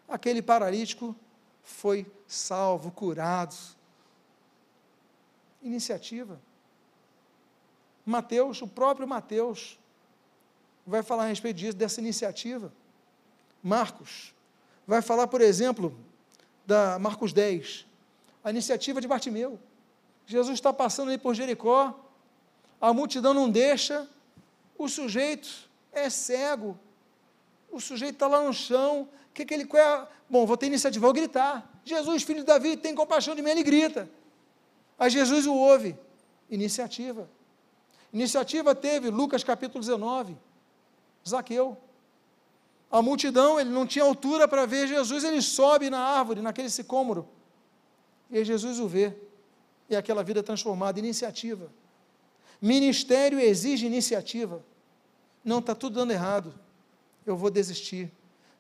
aquele paralítico foi salvo, curado, iniciativa. Mateus, o próprio Mateus, vai falar a respeito disso, dessa iniciativa. Marcos, vai falar, por exemplo, da Marcos 10, a iniciativa de Bartimeu. Jesus está passando por Jericó, a multidão não deixa, o sujeito é cego, o sujeito está lá no chão, o que, que ele quer? Bom, vou ter iniciativa, vou gritar. Jesus, filho de Davi, tem compaixão de mim, ele grita. Aí Jesus o ouve. Iniciativa. Iniciativa teve Lucas capítulo 19. Zaqueu. A multidão, ele não tinha altura para ver Jesus, ele sobe na árvore, naquele sicômoro. E Jesus o vê. E aquela vida transformada, iniciativa. Ministério exige iniciativa. Não, está tudo dando errado. Eu vou desistir.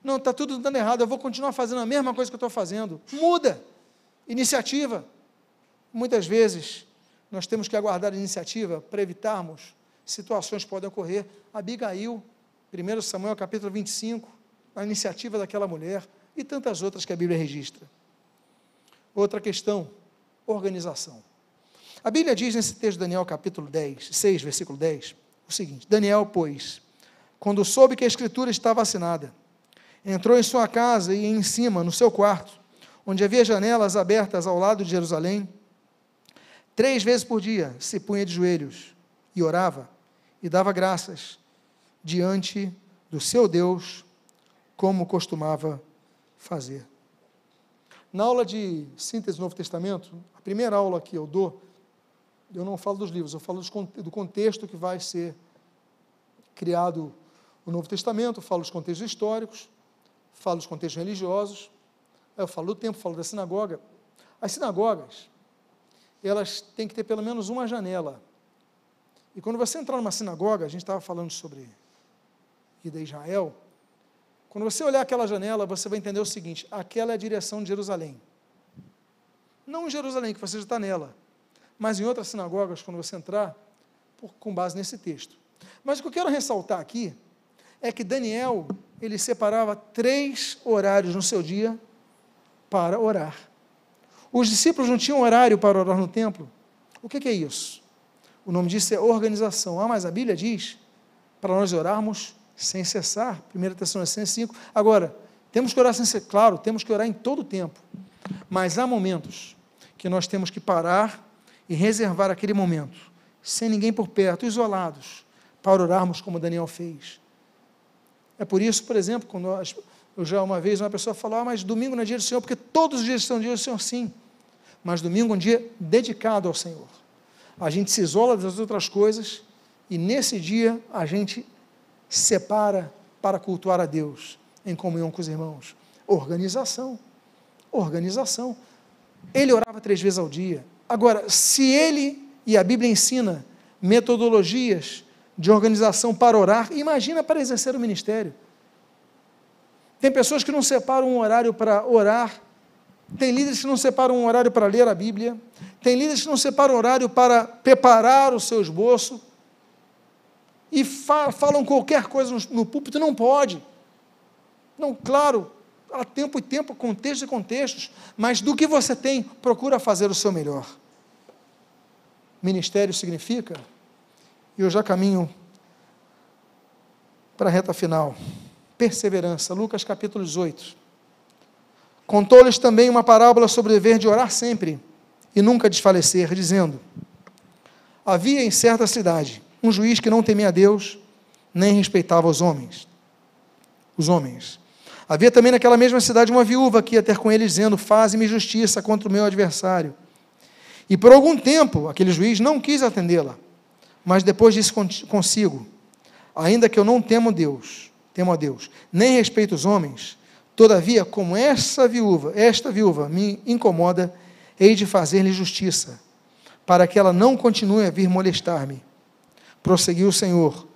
Não, está tudo dando errado. Eu vou continuar fazendo a mesma coisa que eu estou fazendo. Muda. Iniciativa. Muitas vezes, nós temos que aguardar a iniciativa para evitarmos situações que podem ocorrer. Abigail, 1 Samuel capítulo 25, a iniciativa daquela mulher e tantas outras que a Bíblia registra. Outra questão, organização. A Bíblia diz nesse texto de Daniel capítulo 10, 6, versículo 10, o seguinte: Daniel, pois, quando soube que a escritura estava assinada, entrou em sua casa e em cima, no seu quarto, onde havia janelas abertas ao lado de Jerusalém, Três vezes por dia se punha de joelhos e orava e dava graças diante do seu Deus, como costumava fazer. Na aula de síntese do Novo Testamento, a primeira aula que eu dou, eu não falo dos livros, eu falo do contexto que vai ser criado O Novo Testamento fala dos contextos históricos, fala dos contextos religiosos, eu falo do tempo, falo da sinagoga. As sinagogas, elas têm que ter pelo menos uma janela. E quando você entrar numa sinagoga, a gente estava falando sobre ida a Israel, quando você olhar aquela janela, você vai entender o seguinte: aquela é a direção de Jerusalém. Não em Jerusalém, que você já está nela, mas em outras sinagogas, quando você entrar, por, com base nesse texto. Mas o que eu quero ressaltar aqui é que Daniel, ele separava três horários no seu dia para orar. Os discípulos não tinham horário para orar no templo. O que, é isso? O nome disso é organização. Ah, mas a Bíblia diz para nós orarmos sem cessar. 1 Tessalonicenses 5. Agora, temos que orar sem cessar. Claro, temos que orar em todo o tempo. Mas há momentos que nós temos que parar e reservar aquele momento, sem ninguém por perto, isolados, para orarmos como Daniel fez. É por isso, por exemplo, quando nós, eu já uma vez uma pessoa falou, ah, mas domingo não é dia do Senhor, porque todos os dias são dia do Senhor, sim. Mas domingo é um dia dedicado ao Senhor. A gente se isola das outras coisas e nesse dia a gente separa para cultuar a Deus em comunhão com os irmãos. Organização. Organização. Ele orava três vezes ao dia. Agora, se ele, e a Bíblia ensina, metodologias de organização para orar, imagina para exercer o ministério. Tem pessoas que não separam um horário para orar, tem líderes que não separam um horário para ler a Bíblia, tem líderes que não separam um horário para preparar o seu esboço, e fa falam qualquer coisa no, no púlpito, não pode. Não, claro, há tempo e tempo, contextos e contextos, mas do que você tem, procura fazer o seu melhor. Ministério significa, e eu já caminho para a reta final, perseverança, Lucas capítulo 18. Contou-lhes também uma parábola sobre o dever de orar sempre e nunca desfalecer, dizendo: Havia em certa cidade um juiz que não temia a Deus, nem respeitava os homens. Os homens. Havia também naquela mesma cidade uma viúva que ia ter com ele, dizendo: Faze-me justiça contra o meu adversário. E por algum tempo aquele juiz não quis atendê-la, mas depois disse consigo: Ainda que eu não temo Deus, temo a Deus, nem respeito os homens, todavia, como essa viúva, esta viúva me incomoda, hei de fazer-lhe justiça, para que ela não continue a vir molestar-me. Prosseguiu o Senhor: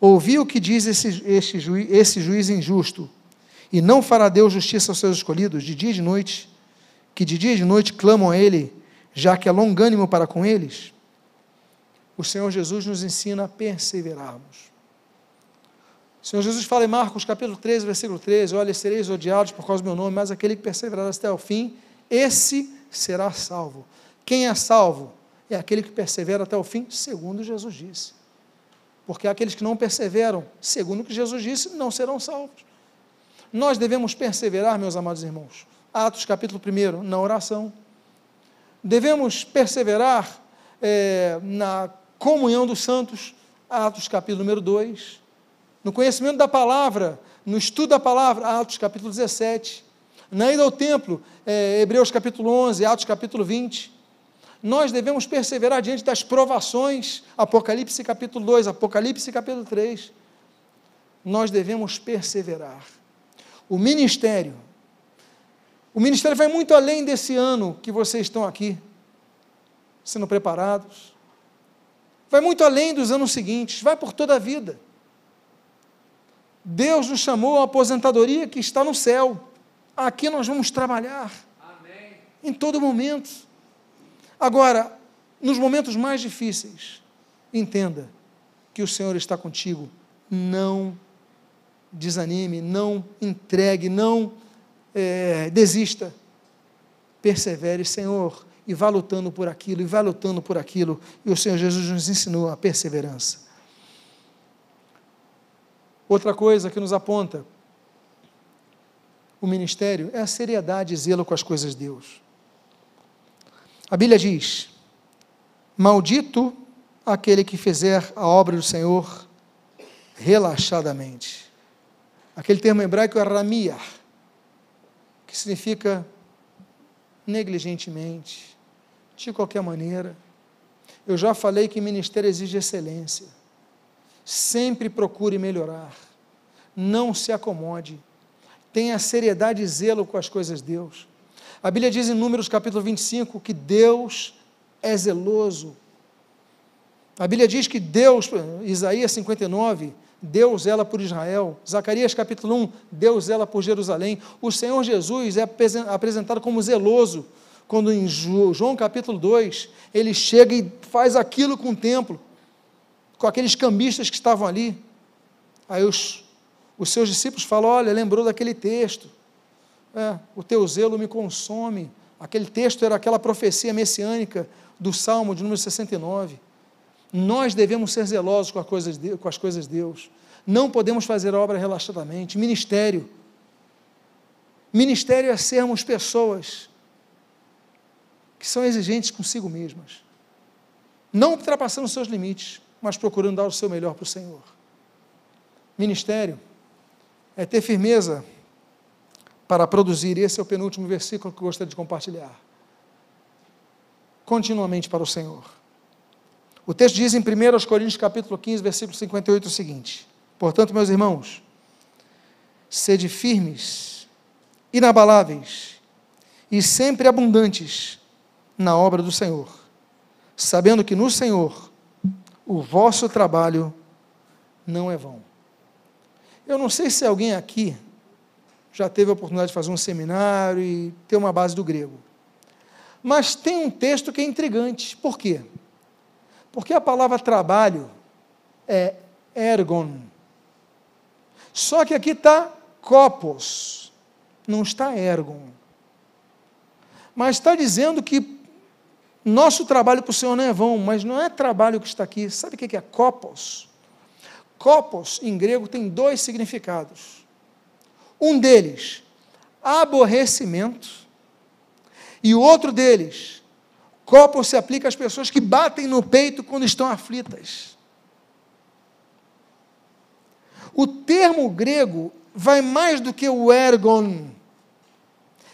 Ouvi o que diz esse, esse, juiz, esse juiz injusto e não fará Deus justiça aos seus escolhidos de dia e de noite, que de dia e de noite clamam a Ele, já que é longânimo para com eles? O Senhor Jesus nos ensina a perseverarmos. O Senhor Jesus fala em Marcos capítulo 13, versículo 13: Olha, sereis odiados por causa do meu nome, mas aquele que perseverar até o fim, esse será salvo. Quem é salvo? É aquele que persevera até o fim, segundo Jesus disse. Porque aqueles que não perseveram, segundo o que Jesus disse, não serão salvos. Nós devemos perseverar, meus amados irmãos. Atos capítulo 1, na oração. Devemos perseverar é, na comunhão dos santos, Atos capítulo número 2. No conhecimento da palavra, no estudo da palavra, Atos capítulo 17. Na ida ao templo, é, Hebreus capítulo 11, Atos capítulo 20 nós devemos perseverar diante das provações, Apocalipse capítulo 2, Apocalipse capítulo 3. Nós devemos perseverar. O ministério, o ministério vai muito além desse ano que vocês estão aqui, sendo preparados. Vai muito além dos anos seguintes, vai por toda a vida. Deus nos chamou à aposentadoria que está no céu. Aqui nós vamos trabalhar. Amém. Em todo momento. Agora, nos momentos mais difíceis, entenda que o Senhor está contigo. Não desanime, não entregue, não é, desista. Persevere, Senhor, e vá lutando por aquilo, e vá lutando por aquilo. E o Senhor Jesus nos ensinou a perseverança. Outra coisa que nos aponta o ministério é a seriedade e zelo com as coisas de Deus. A Bíblia diz: Maldito aquele que fizer a obra do Senhor relaxadamente. Aquele termo hebraico é ramia, que significa negligentemente, de qualquer maneira. Eu já falei que ministério exige excelência. Sempre procure melhorar. não se acomode. Tenha seriedade e zelo com as coisas de Deus. A Bíblia diz em Números capítulo 25 que Deus é zeloso. A Bíblia diz que Deus, Isaías 59, Deus zela por Israel. Zacarias capítulo 1, Deus zela por Jerusalém. O Senhor Jesus é apresentado como zeloso, quando em João capítulo 2, ele chega e faz aquilo com o templo, com aqueles cambistas que estavam ali. Aí os, os seus discípulos falam: Olha, lembrou daquele texto. É, o teu zelo me consome. Aquele texto era aquela profecia messiânica do Salmo de número 69. Nós devemos ser zelosos com, de, com as coisas de Deus. Não podemos fazer a obra relaxadamente. Ministério. Ministério é sermos pessoas que são exigentes consigo mesmas. Não ultrapassando seus limites, mas procurando dar o seu melhor para o Senhor. Ministério é ter firmeza para produzir. Esse é o penúltimo versículo que eu gostaria de compartilhar. Continuamente para o Senhor. O texto diz em 1 Coríntios capítulo 15, versículo 58 o seguinte: Portanto, meus irmãos, sede firmes, inabaláveis e sempre abundantes na obra do Senhor, sabendo que no Senhor o vosso trabalho não é vão. Eu não sei se alguém aqui já teve a oportunidade de fazer um seminário e ter uma base do grego. Mas tem um texto que é intrigante. Por quê? Porque a palavra trabalho é ergon. Só que aqui está copos, não está ergon. Mas está dizendo que nosso trabalho para o Senhor não é vão, mas não é trabalho que está aqui. Sabe o que é copos? Copos, em grego, tem dois significados. Um deles, aborrecimento, e o outro deles, copos se aplica às pessoas que batem no peito quando estão aflitas. O termo grego vai mais do que o ergon.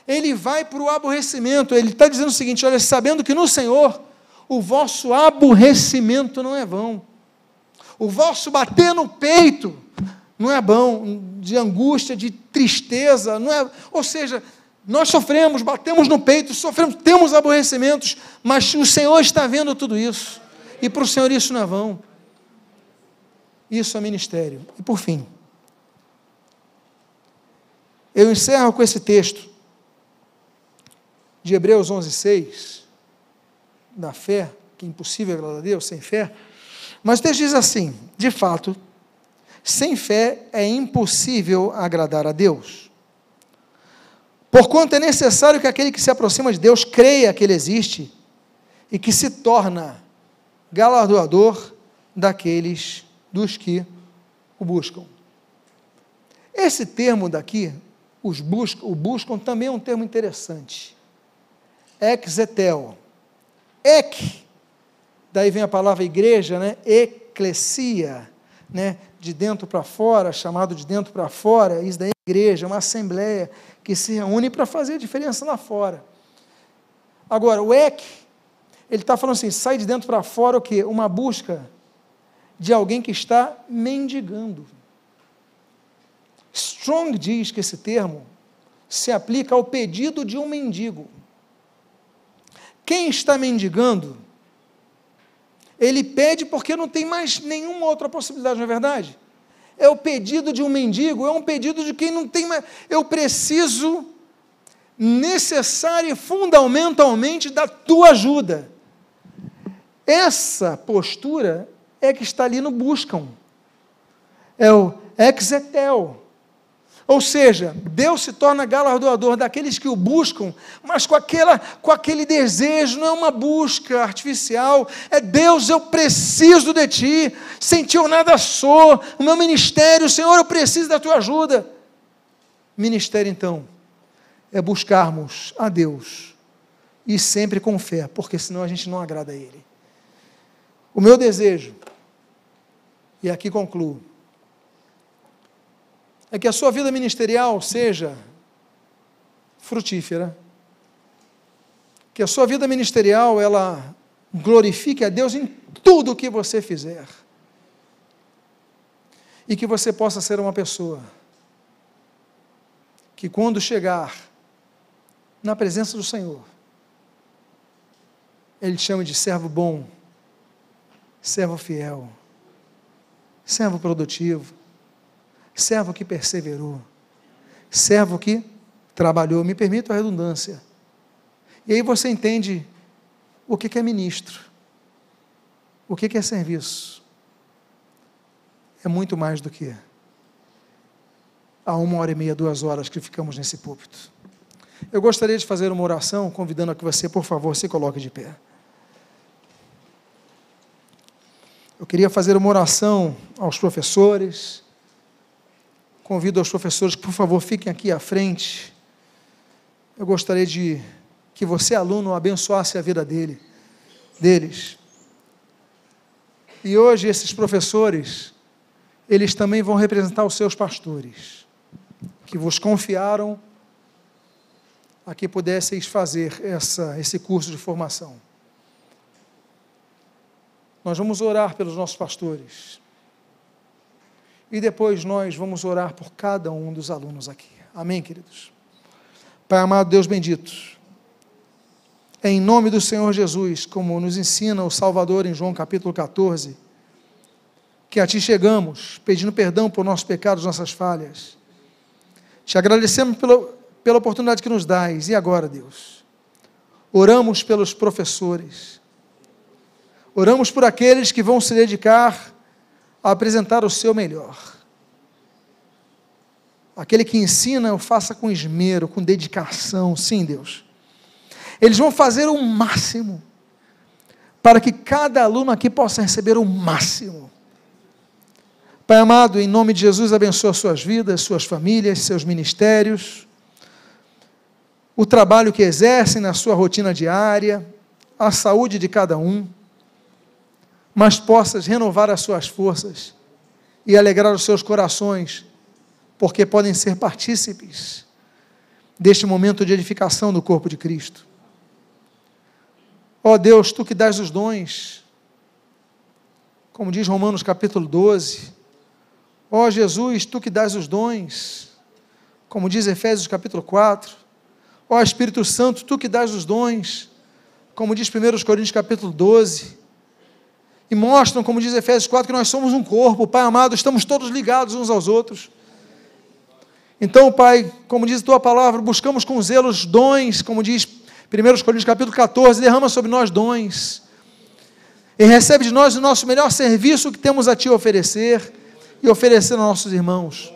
Ele vai para o aborrecimento. Ele está dizendo o seguinte: olha, sabendo que no Senhor o vosso aborrecimento não é vão o vosso bater no peito não é bom, de angústia, de tristeza, não é, ou seja, nós sofremos, batemos no peito, sofremos, temos aborrecimentos, mas o Senhor está vendo tudo isso. E para o Senhor isso não é vão. Isso é ministério. E por fim, eu encerro com esse texto de Hebreus 11:6 da fé, que é impossível agradar a Deus sem fé. Mas o texto diz assim: de fato, sem fé é impossível agradar a Deus. Porquanto é necessário que aquele que se aproxima de Deus creia que Ele existe e que se torna galardoador daqueles dos que o buscam. Esse termo daqui, os buscam, o buscam, também é um termo interessante. Exetel. Ek daí vem a palavra igreja, né? Eclesia, né? De dentro para fora, chamado de dentro para fora, isso daí é igreja, uma assembleia que se reúne para fazer a diferença lá fora. Agora, o EC, ele está falando assim, sai de dentro para fora o quê? Uma busca de alguém que está mendigando. Strong diz que esse termo se aplica ao pedido de um mendigo. Quem está mendigando ele pede porque não tem mais nenhuma outra possibilidade, não é verdade? É o pedido de um mendigo, é um pedido de quem não tem mais. Eu preciso necessária e fundamentalmente da tua ajuda. Essa postura é que está ali no buscam. É o exetel. Ou seja, Deus se torna galardoador daqueles que o buscam, mas com, aquela, com aquele desejo, não é uma busca artificial, é Deus, eu preciso de Ti, sem Ti eu nada sou, o meu ministério, Senhor, eu preciso da Tua ajuda. Ministério, então, é buscarmos a Deus, e sempre com fé, porque senão a gente não agrada a Ele. O meu desejo, e aqui concluo, é que a sua vida ministerial seja frutífera, que a sua vida ministerial ela glorifique a Deus em tudo o que você fizer. E que você possa ser uma pessoa que, quando chegar na presença do Senhor, Ele te chame de servo bom, servo fiel, servo produtivo, servo que perseverou, servo que trabalhou. Me permita a redundância. E aí você entende o que é ministro, o que é serviço. É muito mais do que a uma hora e meia, duas horas que ficamos nesse púlpito. Eu gostaria de fazer uma oração, convidando a que você, por favor, se coloque de pé. Eu queria fazer uma oração aos professores. Convido aos professores que, por favor, fiquem aqui à frente. Eu gostaria de que você, aluno, abençoasse a vida dele, deles. E hoje esses professores, eles também vão representar os seus pastores, que vos confiaram a que pudesseis fazer essa, esse curso de formação. Nós vamos orar pelos nossos pastores. E depois nós vamos orar por cada um dos alunos aqui. Amém, queridos? Pai amado, Deus bendito. Em nome do Senhor Jesus, como nos ensina o Salvador em João capítulo 14, que a Ti chegamos, pedindo perdão por nossos pecados, nossas falhas. Te agradecemos pela, pela oportunidade que nos dás. E agora, Deus? Oramos pelos professores Oramos por aqueles que vão se dedicar a apresentar o seu melhor. Aquele que ensina, o faça com esmero, com dedicação, sim, Deus. Eles vão fazer o máximo para que cada aluno aqui possa receber o máximo. Pai amado, em nome de Jesus, abençoa suas vidas, suas famílias, seus ministérios, o trabalho que exercem na sua rotina diária, a saúde de cada um mas possas renovar as suas forças e alegrar os seus corações, porque podem ser partícipes deste momento de edificação do corpo de Cristo. Ó oh Deus, tu que dás os dons, como diz Romanos capítulo 12, ó oh Jesus, tu que dás os dons, como diz Efésios capítulo 4, ó oh Espírito Santo, tu que dás os dons, como diz 1 Coríntios capítulo 12, e mostram, como diz Efésios 4, que nós somos um corpo, Pai amado, estamos todos ligados uns aos outros. Então, Pai, como diz a tua palavra, buscamos com zelo os dons, como diz 1 Coríntios capítulo 14, derrama sobre nós dons. E recebe de nós o nosso melhor serviço que temos a Ti oferecer e oferecer aos nossos irmãos.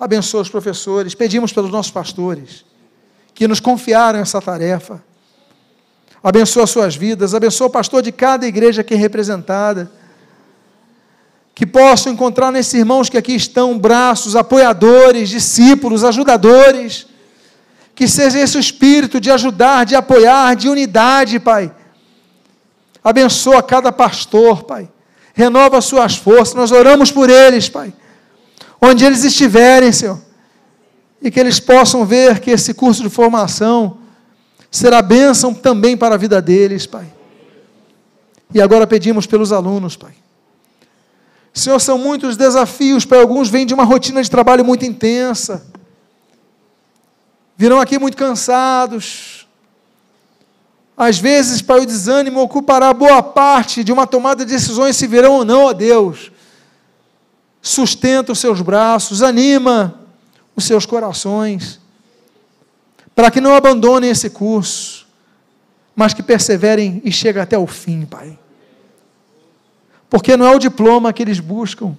Abençoa os professores, pedimos pelos nossos pastores, que nos confiaram essa tarefa abençoa suas vidas, abençoa o pastor de cada igreja aqui representada. Que possam encontrar nesses irmãos que aqui estão braços, apoiadores, discípulos, ajudadores. Que seja esse o espírito de ajudar, de apoiar, de unidade, Pai. Abençoa cada pastor, Pai. Renova suas forças. Nós oramos por eles, Pai. Onde eles estiverem, Senhor. E que eles possam ver que esse curso de formação será bênção também para a vida deles, Pai. E agora pedimos pelos alunos, Pai. Senhor, são muitos desafios, Pai. Alguns vêm de uma rotina de trabalho muito intensa. Virão aqui muito cansados. Às vezes, Pai, o desânimo ocupará boa parte de uma tomada de decisões se virão ou não, ó Deus. Sustenta os seus braços, anima os seus corações para que não abandonem esse curso, mas que perseverem e cheguem até o fim, Pai. Porque não é o diploma que eles buscam.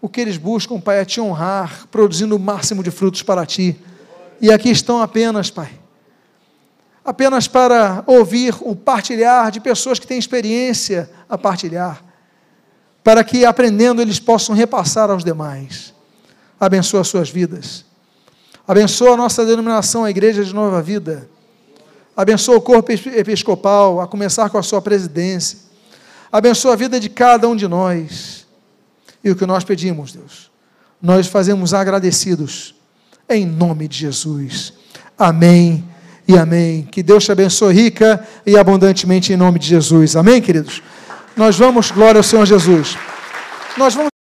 O que eles buscam, Pai, é te honrar, produzindo o máximo de frutos para ti. E aqui estão apenas, Pai, apenas para ouvir o partilhar de pessoas que têm experiência a partilhar, para que aprendendo eles possam repassar aos demais. Abençoa as suas vidas. Abençoa a nossa denominação, a Igreja de Nova Vida. Abençoa o corpo episcopal, a começar com a sua presidência. Abençoa a vida de cada um de nós. E o que nós pedimos, Deus, nós fazemos agradecidos, em nome de Jesus. Amém e amém. Que Deus te abençoe rica e abundantemente em nome de Jesus. Amém, queridos? Nós vamos, glória ao Senhor Jesus. Nós vamos.